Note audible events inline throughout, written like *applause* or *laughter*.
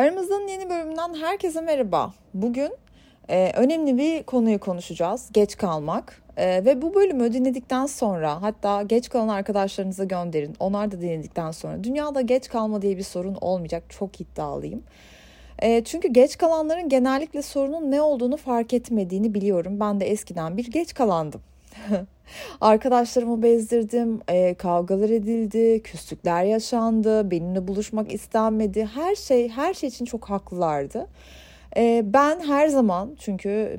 Aramızdan yeni bölümünden herkese merhaba. Bugün e, önemli bir konuyu konuşacağız. Geç kalmak. E, ve bu bölümü dinledikten sonra hatta geç kalan arkadaşlarınıza gönderin. Onlar da dinledikten sonra dünyada geç kalma diye bir sorun olmayacak. Çok iddialıyım. E, çünkü geç kalanların genellikle sorunun ne olduğunu fark etmediğini biliyorum. Ben de eskiden bir geç kalandım. *laughs* Arkadaşlarımı bezdirdim, e, kavgalar edildi, küslükler yaşandı, benimle buluşmak istenmedi. Her şey, her şey için çok haklılardı. E, ben her zaman çünkü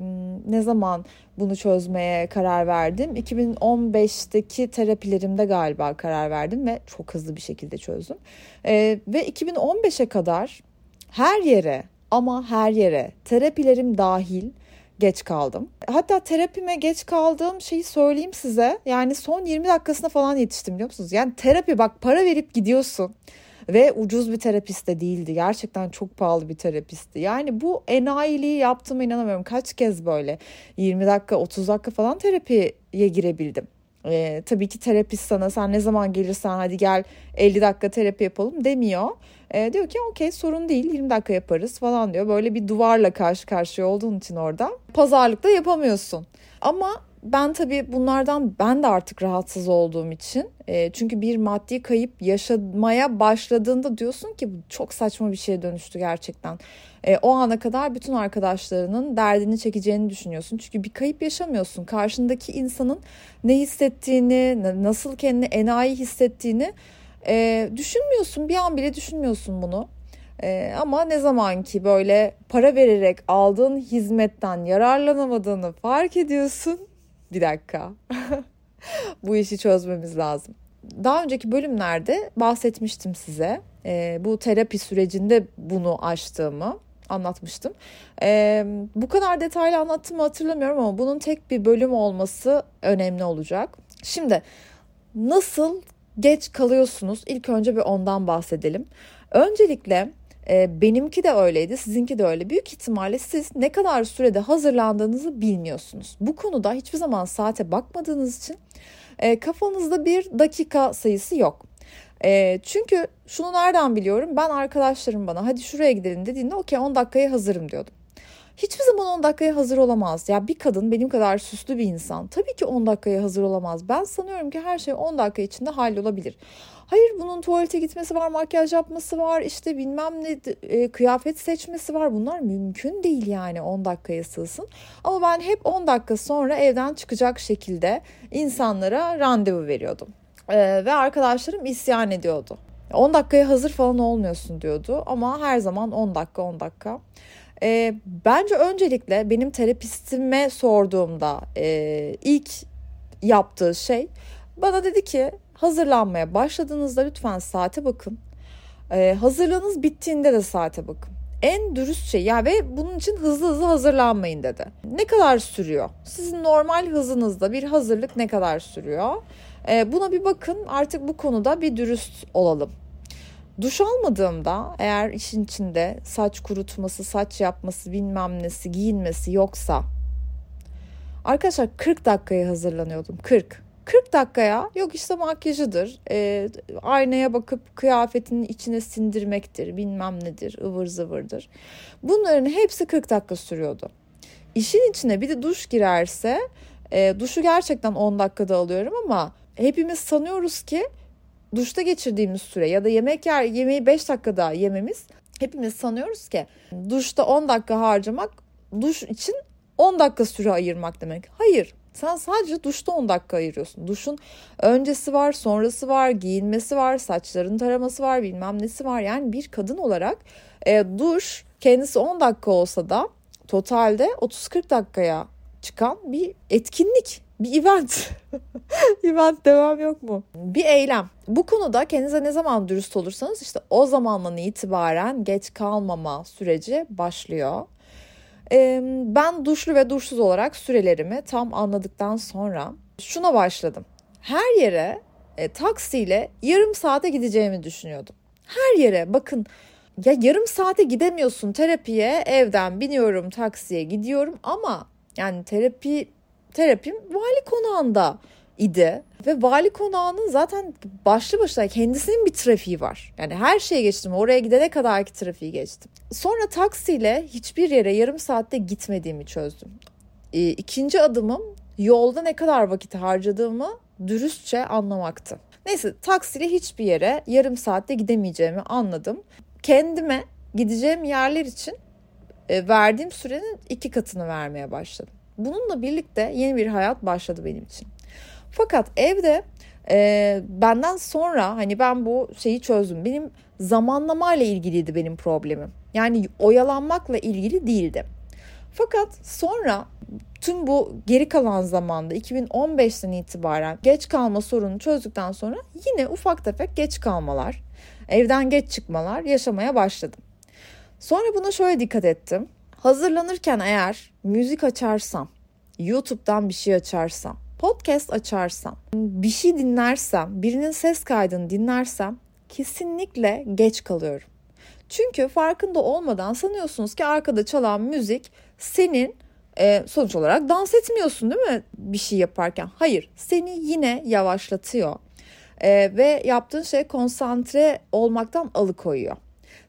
ne zaman bunu çözmeye karar verdim? 2015'teki terapilerimde galiba karar verdim ve çok hızlı bir şekilde çözdüm. E, ve 2015'e kadar her yere ama her yere terapilerim dahil geç kaldım. Hatta terapime geç kaldığım şeyi söyleyeyim size. Yani son 20 dakikasına falan yetiştim biliyor musunuz? Yani terapi bak para verip gidiyorsun. Ve ucuz bir terapist de değildi. Gerçekten çok pahalı bir terapistti. Yani bu enayiliği yaptığıma inanamıyorum. Kaç kez böyle 20 dakika 30 dakika falan terapiye girebildim. Ee, tabii ki terapist sana sen ne zaman gelirsen hadi gel 50 dakika terapi yapalım demiyor. Ee, diyor ki okey sorun değil 20 dakika yaparız falan diyor. Böyle bir duvarla karşı karşıya olduğun için orada pazarlıkta yapamıyorsun. Ama ben tabii bunlardan ben de artık rahatsız olduğum için e, çünkü bir maddi kayıp yaşamaya başladığında diyorsun ki bu çok saçma bir şeye dönüştü gerçekten. E, o ana kadar bütün arkadaşlarının derdini çekeceğini düşünüyorsun. Çünkü bir kayıp yaşamıyorsun. Karşındaki insanın ne hissettiğini, nasıl kendini enayi hissettiğini e, düşünmüyorsun. Bir an bile düşünmüyorsun bunu. E, ama ne zaman ki böyle para vererek aldığın hizmetten yararlanamadığını fark ediyorsun bir dakika. *laughs* bu işi çözmemiz lazım. Daha önceki bölümlerde bahsetmiştim size. E, bu terapi sürecinde bunu açtığımı anlatmıştım. E, bu kadar detaylı anlattığımı hatırlamıyorum ama bunun tek bir bölüm olması önemli olacak. Şimdi nasıl geç kalıyorsunuz? İlk önce bir ondan bahsedelim. Öncelikle e, benimki de öyleydi, sizinki de öyle. Büyük ihtimalle siz ne kadar sürede hazırlandığınızı bilmiyorsunuz. Bu konuda hiçbir zaman saate bakmadığınız için e, kafanızda bir dakika sayısı yok. E, çünkü şunu nereden biliyorum? Ben arkadaşlarım bana hadi şuraya gidelim dediğinde okey 10 dakikaya hazırım diyordum. Hiçbir zaman 10 dakikaya hazır olamaz. Ya bir kadın benim kadar süslü bir insan. Tabii ki 10 dakikaya hazır olamaz. Ben sanıyorum ki her şey 10 dakika içinde hallolabilir. Hayır bunun tuvalete gitmesi var, makyaj yapması var, işte bilmem ne e, kıyafet seçmesi var. Bunlar mümkün değil yani 10 dakikaya sığsın. Ama ben hep 10 dakika sonra evden çıkacak şekilde insanlara randevu veriyordum. E, ve arkadaşlarım isyan ediyordu. 10 dakikaya hazır falan olmuyorsun diyordu ama her zaman 10 dakika 10 dakika. E, bence öncelikle benim terapistime sorduğumda e, ilk yaptığı şey bana dedi ki hazırlanmaya başladığınızda lütfen saate bakın. Ee, hazırlığınız bittiğinde de saate bakın. En dürüst şey ya ve bunun için hızlı hızlı hazırlanmayın dedi. Ne kadar sürüyor? Sizin normal hızınızda bir hazırlık ne kadar sürüyor? Ee, buna bir bakın artık bu konuda bir dürüst olalım. Duş almadığımda eğer işin içinde saç kurutması, saç yapması, bilmem nesi, giyinmesi yoksa arkadaşlar 40 dakikaya hazırlanıyordum. 40. 40 dakikaya yok işte makyajıdır, e, aynaya bakıp kıyafetinin içine sindirmektir, bilmem nedir, ıvır zıvırdır. Bunların hepsi 40 dakika sürüyordu. İşin içine bir de duş girerse, e, duşu gerçekten 10 dakikada alıyorum ama hepimiz sanıyoruz ki duşta geçirdiğimiz süre ya da yemek yer yemeği 5 dakikada yememiz hepimiz sanıyoruz ki duşta 10 dakika harcamak duş için 10 dakika süre ayırmak demek. Hayır sen sadece duşta 10 dakika ayırıyorsun. Duşun öncesi var, sonrası var, giyinmesi var, saçların taraması var, bilmem nesi var. Yani bir kadın olarak e, duş kendisi 10 dakika olsa da totalde 30-40 dakikaya çıkan bir etkinlik, bir event. *laughs* event devam yok mu? Bir eylem. Bu konuda kendinize ne zaman dürüst olursanız işte o zamandan itibaren geç kalmama süreci başlıyor. Ben duşlu ve duşsuz olarak sürelerimi tam anladıktan sonra şuna başladım. Her yere e, taksiyle yarım saate gideceğimi düşünüyordum. Her yere bakın ya yarım saate gidemiyorsun terapiye evden biniyorum taksiye gidiyorum ama yani terapi terapim vali konağında idi. Ve vali konağının zaten başlı başına kendisinin bir trafiği var. Yani her şeye geçtim. Oraya gidene kadar ki trafiği geçtim. Sonra taksiyle hiçbir yere yarım saatte gitmediğimi çözdüm. E, ikinci adımım yolda ne kadar vakit harcadığımı dürüstçe anlamaktı. Neyse taksiyle hiçbir yere yarım saatte gidemeyeceğimi anladım. Kendime gideceğim yerler için e, verdiğim sürenin iki katını vermeye başladım. Bununla birlikte yeni bir hayat başladı benim için. Fakat evde e, benden sonra hani ben bu şeyi çözdüm. Benim zamanlamayla ilgiliydi benim problemim. Yani oyalanmakla ilgili değildi. Fakat sonra tüm bu geri kalan zamanda 2015'ten itibaren geç kalma sorununu çözdükten sonra yine ufak tefek geç kalmalar, evden geç çıkmalar yaşamaya başladım. Sonra buna şöyle dikkat ettim. Hazırlanırken eğer müzik açarsam, YouTube'dan bir şey açarsam, podcast açarsam, bir şey dinlersem, birinin ses kaydını dinlersem kesinlikle geç kalıyorum. Çünkü farkında olmadan sanıyorsunuz ki arkada çalan müzik senin e, sonuç olarak dans etmiyorsun değil mi bir şey yaparken? Hayır seni yine yavaşlatıyor e, ve yaptığın şey konsantre olmaktan alıkoyuyor.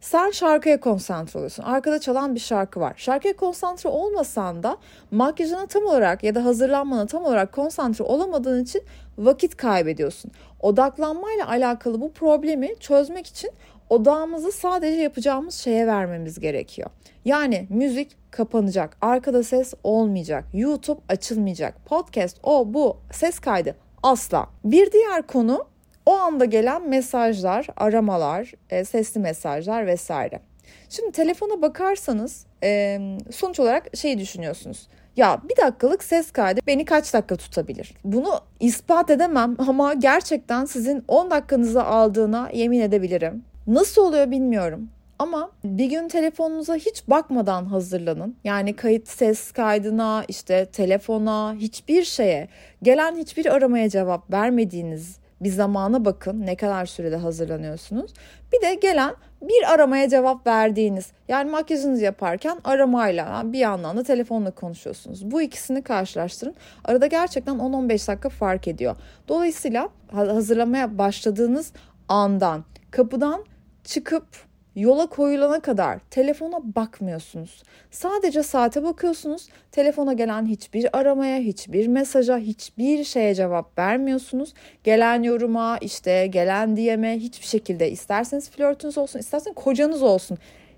Sen şarkıya konsantre oluyorsun. Arkada çalan bir şarkı var. Şarkıya konsantre olmasan da makyajına tam olarak ya da hazırlanmana tam olarak konsantre olamadığın için vakit kaybediyorsun. Odaklanmayla alakalı bu problemi çözmek için odağımızı sadece yapacağımız şeye vermemiz gerekiyor. Yani müzik kapanacak, arkada ses olmayacak, YouTube açılmayacak, podcast o bu ses kaydı asla. Bir diğer konu o anda gelen mesajlar, aramalar, e, sesli mesajlar vesaire. Şimdi telefona bakarsanız e, sonuç olarak şey düşünüyorsunuz. Ya bir dakikalık ses kaydı beni kaç dakika tutabilir? Bunu ispat edemem ama gerçekten sizin 10 dakikanızı aldığına yemin edebilirim. Nasıl oluyor bilmiyorum. Ama bir gün telefonunuza hiç bakmadan hazırlanın. Yani kayıt ses kaydına, işte telefona, hiçbir şeye, gelen hiçbir aramaya cevap vermediğiniz bir zamana bakın ne kadar sürede hazırlanıyorsunuz. Bir de gelen bir aramaya cevap verdiğiniz yani makyajınızı yaparken aramayla bir yandan da telefonla konuşuyorsunuz. Bu ikisini karşılaştırın. Arada gerçekten 10-15 dakika fark ediyor. Dolayısıyla hazırlamaya başladığınız andan kapıdan çıkıp yola koyulana kadar telefona bakmıyorsunuz. Sadece saate bakıyorsunuz. Telefona gelen hiçbir aramaya, hiçbir mesaja, hiçbir şeye cevap vermiyorsunuz. Gelen yoruma, işte gelen diyeme hiçbir şekilde isterseniz flörtünüz olsun, isterseniz kocanız olsun.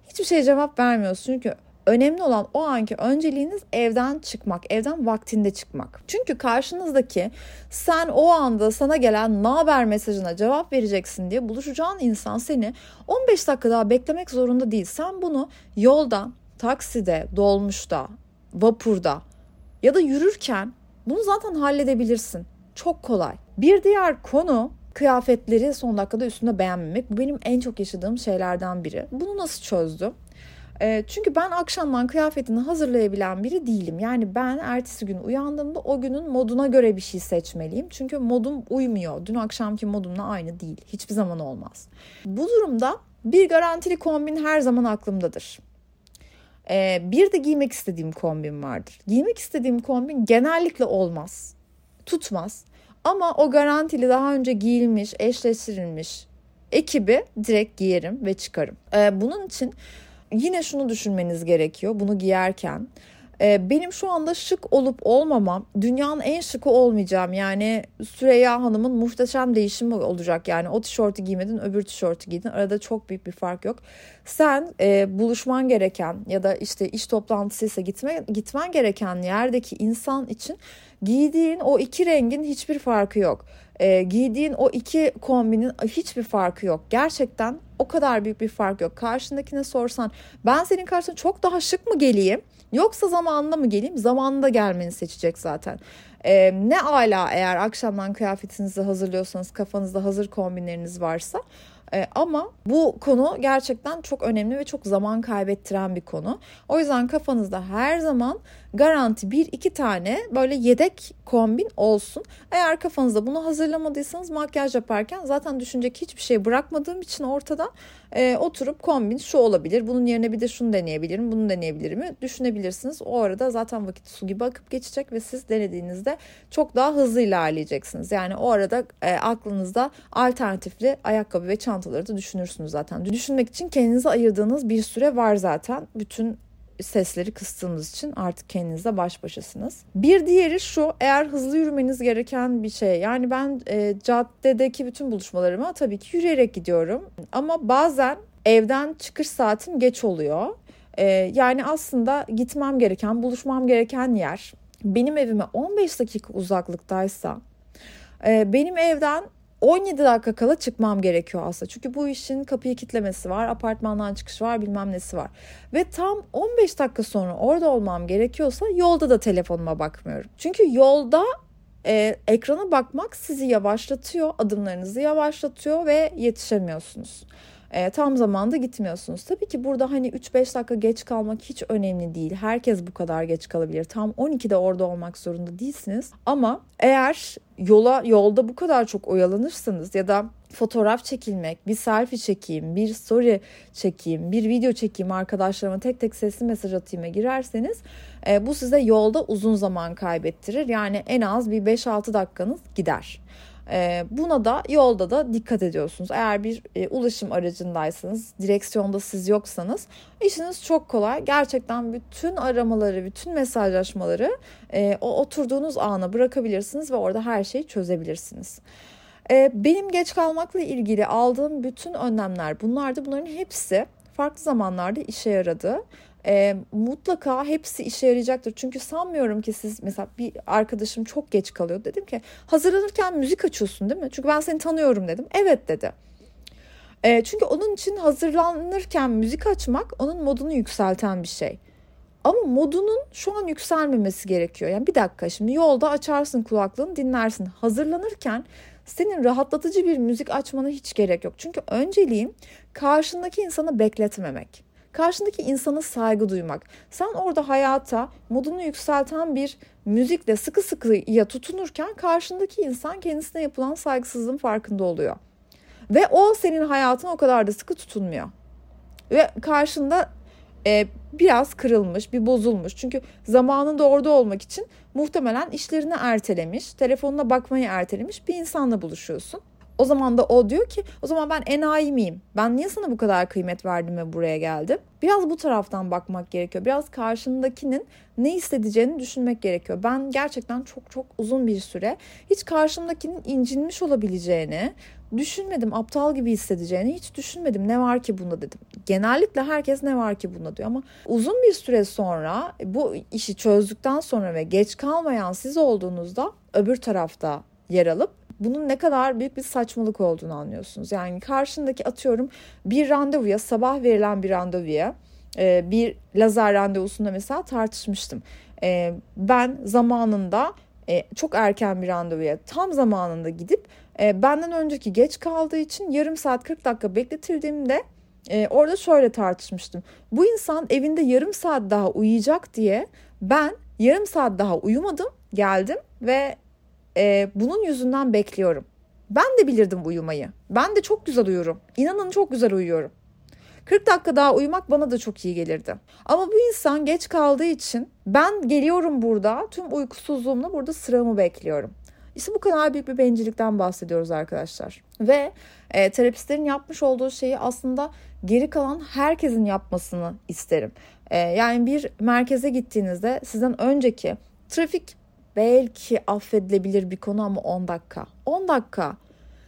Hiçbir şeye cevap vermiyorsunuz. Çünkü Önemli olan o anki önceliğiniz evden çıkmak, evden vaktinde çıkmak. Çünkü karşınızdaki sen o anda sana gelen ne haber mesajına cevap vereceksin diye buluşacağın insan seni 15 dakika daha beklemek zorunda değil. Sen bunu yolda, takside, dolmuşta, vapurda ya da yürürken bunu zaten halledebilirsin. Çok kolay. Bir diğer konu kıyafetleri son dakikada üstünde beğenmemek. Bu benim en çok yaşadığım şeylerden biri. Bunu nasıl çözdüm? E, çünkü ben akşamdan kıyafetini hazırlayabilen biri değilim. Yani ben ertesi gün uyandığımda o günün moduna göre bir şey seçmeliyim. Çünkü modum uymuyor. Dün akşamki modumla aynı değil. Hiçbir zaman olmaz. Bu durumda bir garantili kombin her zaman aklımdadır. Ee, bir de giymek istediğim kombin vardır. Giymek istediğim kombin genellikle olmaz. Tutmaz. Ama o garantili daha önce giyilmiş, eşleştirilmiş ekibi direkt giyerim ve çıkarım. Ee, bunun için yine şunu düşünmeniz gerekiyor bunu giyerken. E, benim şu anda şık olup olmamam dünyanın en şıkı olmayacağım. Yani Süreyya Hanım'ın muhteşem değişimi olacak. Yani o tişörtü giymedin öbür tişörtü giydin. Arada çok büyük bir fark yok. Sen e, buluşman gereken ya da işte iş toplantısıysa gitme, gitmen gereken yerdeki insan için giydiğin o iki rengin hiçbir farkı yok. E, giydiğin o iki kombinin hiçbir farkı yok. Gerçekten o kadar büyük bir fark yok. Karşındakine sorsan ben senin karşına çok daha şık mı geleyim yoksa zamanında mı geleyim? Zamanında gelmeni seçecek zaten. Ee, ne ala eğer akşamdan kıyafetinizi hazırlıyorsanız kafanızda hazır kombinleriniz varsa E, ama bu konu gerçekten çok önemli ve çok zaman kaybettiren bir konu. O yüzden kafanızda her zaman garanti bir iki tane böyle yedek kombin olsun. Eğer kafanızda bunu hazırlamadıysanız makyaj yaparken zaten düşünecek hiçbir şey bırakmadığım için ortada e, oturup kombin şu olabilir. Bunun yerine bir de şunu deneyebilirim, bunu deneyebilirim mi düşünebilirsiniz. O arada zaten vakit su gibi akıp geçecek ve siz denediğinizde çok daha hızlı ilerleyeceksiniz. Yani o arada e, aklınızda alternatifli ayakkabı ve çantaları da düşünürsünüz zaten. Düşünmek için kendinize ayırdığınız bir süre var zaten. Bütün sesleri kıstığınız için artık kendinizle baş başasınız. Bir diğeri şu eğer hızlı yürümeniz gereken bir şey yani ben e, caddedeki bütün buluşmalarıma tabii ki yürüyerek gidiyorum ama bazen evden çıkış saatim geç oluyor. E, yani aslında gitmem gereken buluşmam gereken yer benim evime 15 dakika uzaklıktaysa e, benim evden 17 dakika kala çıkmam gerekiyor aslında. Çünkü bu işin kapıyı kitlemesi var, apartmandan çıkış var, bilmem nesi var. Ve tam 15 dakika sonra orada olmam gerekiyorsa yolda da telefonuma bakmıyorum. Çünkü yolda e, ekrana bakmak sizi yavaşlatıyor, adımlarınızı yavaşlatıyor ve yetişemiyorsunuz e, tam zamanda gitmiyorsunuz. Tabii ki burada hani 3-5 dakika geç kalmak hiç önemli değil. Herkes bu kadar geç kalabilir. Tam 12'de orada olmak zorunda değilsiniz. Ama eğer yola yolda bu kadar çok oyalanırsanız ya da fotoğraf çekilmek, bir selfie çekeyim, bir story çekeyim, bir video çekeyim arkadaşlarıma tek tek sesli mesaj atayım'a girerseniz e, bu size yolda uzun zaman kaybettirir. Yani en az bir 5-6 dakikanız gider. E, buna da yolda da dikkat ediyorsunuz. Eğer bir e, ulaşım aracındaysanız, direksiyonda siz yoksanız işiniz çok kolay. Gerçekten bütün aramaları, bütün mesajlaşmaları e, o oturduğunuz ana bırakabilirsiniz ve orada her şeyi çözebilirsiniz. E, benim geç kalmakla ilgili aldığım bütün önlemler bunlardı. Bunların hepsi farklı zamanlarda işe yaradı e, mutlaka hepsi işe yarayacaktır. Çünkü sanmıyorum ki siz mesela bir arkadaşım çok geç kalıyor. Dedim ki hazırlanırken müzik açıyorsun değil mi? Çünkü ben seni tanıyorum dedim. Evet dedi. E, çünkü onun için hazırlanırken müzik açmak onun modunu yükselten bir şey. Ama modunun şu an yükselmemesi gerekiyor. Yani bir dakika şimdi yolda açarsın kulaklığını dinlersin. Hazırlanırken senin rahatlatıcı bir müzik açmana hiç gerek yok. Çünkü önceliğim karşındaki insanı bekletmemek. Karşındaki insana saygı duymak. Sen orada hayata modunu yükselten bir müzikle sıkı sıkıya tutunurken karşındaki insan kendisine yapılan saygısızlığın farkında oluyor. Ve o senin hayatına o kadar da sıkı tutunmuyor. Ve karşında e, biraz kırılmış, bir bozulmuş. Çünkü zamanında orada olmak için muhtemelen işlerini ertelemiş, telefonuna bakmayı ertelemiş bir insanla buluşuyorsun. O zaman da o diyor ki o zaman ben enayi miyim? Ben niye sana bu kadar kıymet verdim ve buraya geldim? Biraz bu taraftan bakmak gerekiyor. Biraz karşındakinin ne hissedeceğini düşünmek gerekiyor. Ben gerçekten çok çok uzun bir süre hiç karşımdakinin incinmiş olabileceğini düşünmedim. Aptal gibi hissedeceğini hiç düşünmedim. Ne var ki bunda dedim. Genellikle herkes ne var ki bunda diyor ama uzun bir süre sonra bu işi çözdükten sonra ve geç kalmayan siz olduğunuzda öbür tarafta yer alıp bunun ne kadar büyük bir saçmalık olduğunu anlıyorsunuz. Yani karşındaki atıyorum bir randevuya sabah verilen bir randevuya e, bir lazer randevusunda mesela tartışmıştım. E, ben zamanında e, çok erken bir randevuya tam zamanında gidip benden önceki geç kaldığı için yarım saat 40 dakika bekletildiğimde orada şöyle tartışmıştım. Bu insan evinde yarım saat daha uyuyacak diye ben yarım saat daha uyumadım geldim ve e, bunun yüzünden bekliyorum. Ben de bilirdim uyumayı. Ben de çok güzel uyuyorum. İnanın çok güzel uyuyorum. 40 dakika daha uyumak bana da çok iyi gelirdi. Ama bu insan geç kaldığı için ben geliyorum burada tüm uykusuzluğumla burada sıramı bekliyorum. İşte bu kadar büyük bir bencillikten bahsediyoruz arkadaşlar. Ve e, terapistlerin yapmış olduğu şeyi aslında geri kalan herkesin yapmasını isterim. E, yani bir merkeze gittiğinizde sizden önceki trafik belki affedilebilir bir konu ama 10 dakika. 10 dakika.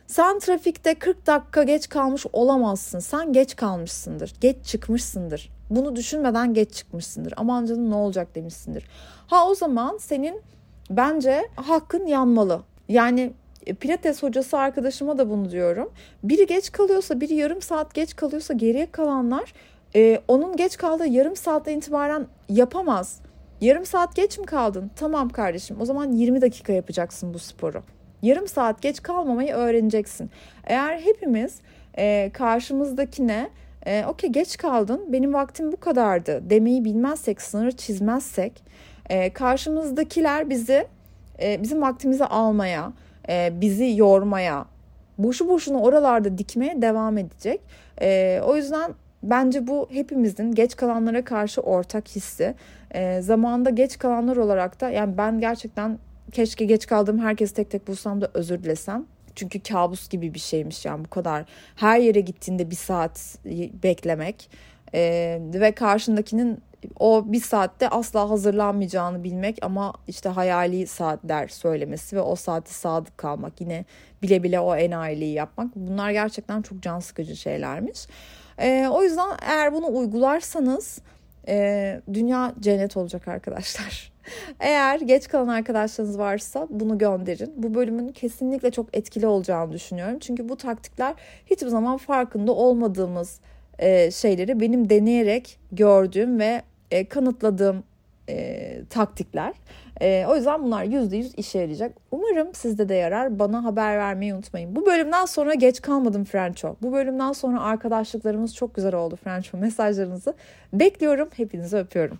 Sen trafikte 40 dakika geç kalmış olamazsın. Sen geç kalmışsındır. Geç çıkmışsındır. Bunu düşünmeden geç çıkmışsındır. Aman canım ne olacak demişsindir. Ha o zaman senin bence hakkın yanmalı. Yani e, pilates hocası arkadaşıma da bunu diyorum. Biri geç kalıyorsa, biri yarım saat geç kalıyorsa geriye kalanlar e, onun geç kaldığı yarım saatten itibaren yapamaz. Yarım saat geç mi kaldın? Tamam kardeşim o zaman 20 dakika yapacaksın bu sporu. Yarım saat geç kalmamayı öğreneceksin. Eğer hepimiz e, karşımızdakine e, okey geç kaldın benim vaktim bu kadardı demeyi bilmezsek sınırı çizmezsek e, karşımızdakiler bizi e, bizim vaktimizi almaya e, bizi yormaya boşu boşuna oralarda dikmeye devam edecek. E, o yüzden bence bu hepimizin geç kalanlara karşı ortak hissi. E, zamanda geç kalanlar olarak da yani ben gerçekten keşke geç kaldığım herkesi tek tek bulsam da özür dilesem. Çünkü kabus gibi bir şeymiş yani bu kadar. Her yere gittiğinde bir saat beklemek e, ve karşındakinin o bir saatte asla hazırlanmayacağını bilmek ama işte hayali saatler söylemesi ve o saate sadık kalmak yine bile bile o enayiliği yapmak bunlar gerçekten çok can sıkıcı şeylermiş. E, o yüzden eğer bunu uygularsanız e, dünya cennet olacak arkadaşlar. *laughs* Eğer geç kalan arkadaşlarınız varsa bunu gönderin. Bu bölümün kesinlikle çok etkili olacağını düşünüyorum. Çünkü bu taktikler hiçbir zaman farkında olmadığımız e, şeyleri benim deneyerek gördüğüm ve e, kanıtladığım e, taktikler. E, o yüzden bunlar yüzde yüz işe yarayacak. Umarım sizde de yarar. Bana haber vermeyi unutmayın. Bu bölümden sonra geç kalmadım Frenço. Bu bölümden sonra arkadaşlıklarımız çok güzel oldu Frenço. Mesajlarınızı bekliyorum. Hepinizi öpüyorum.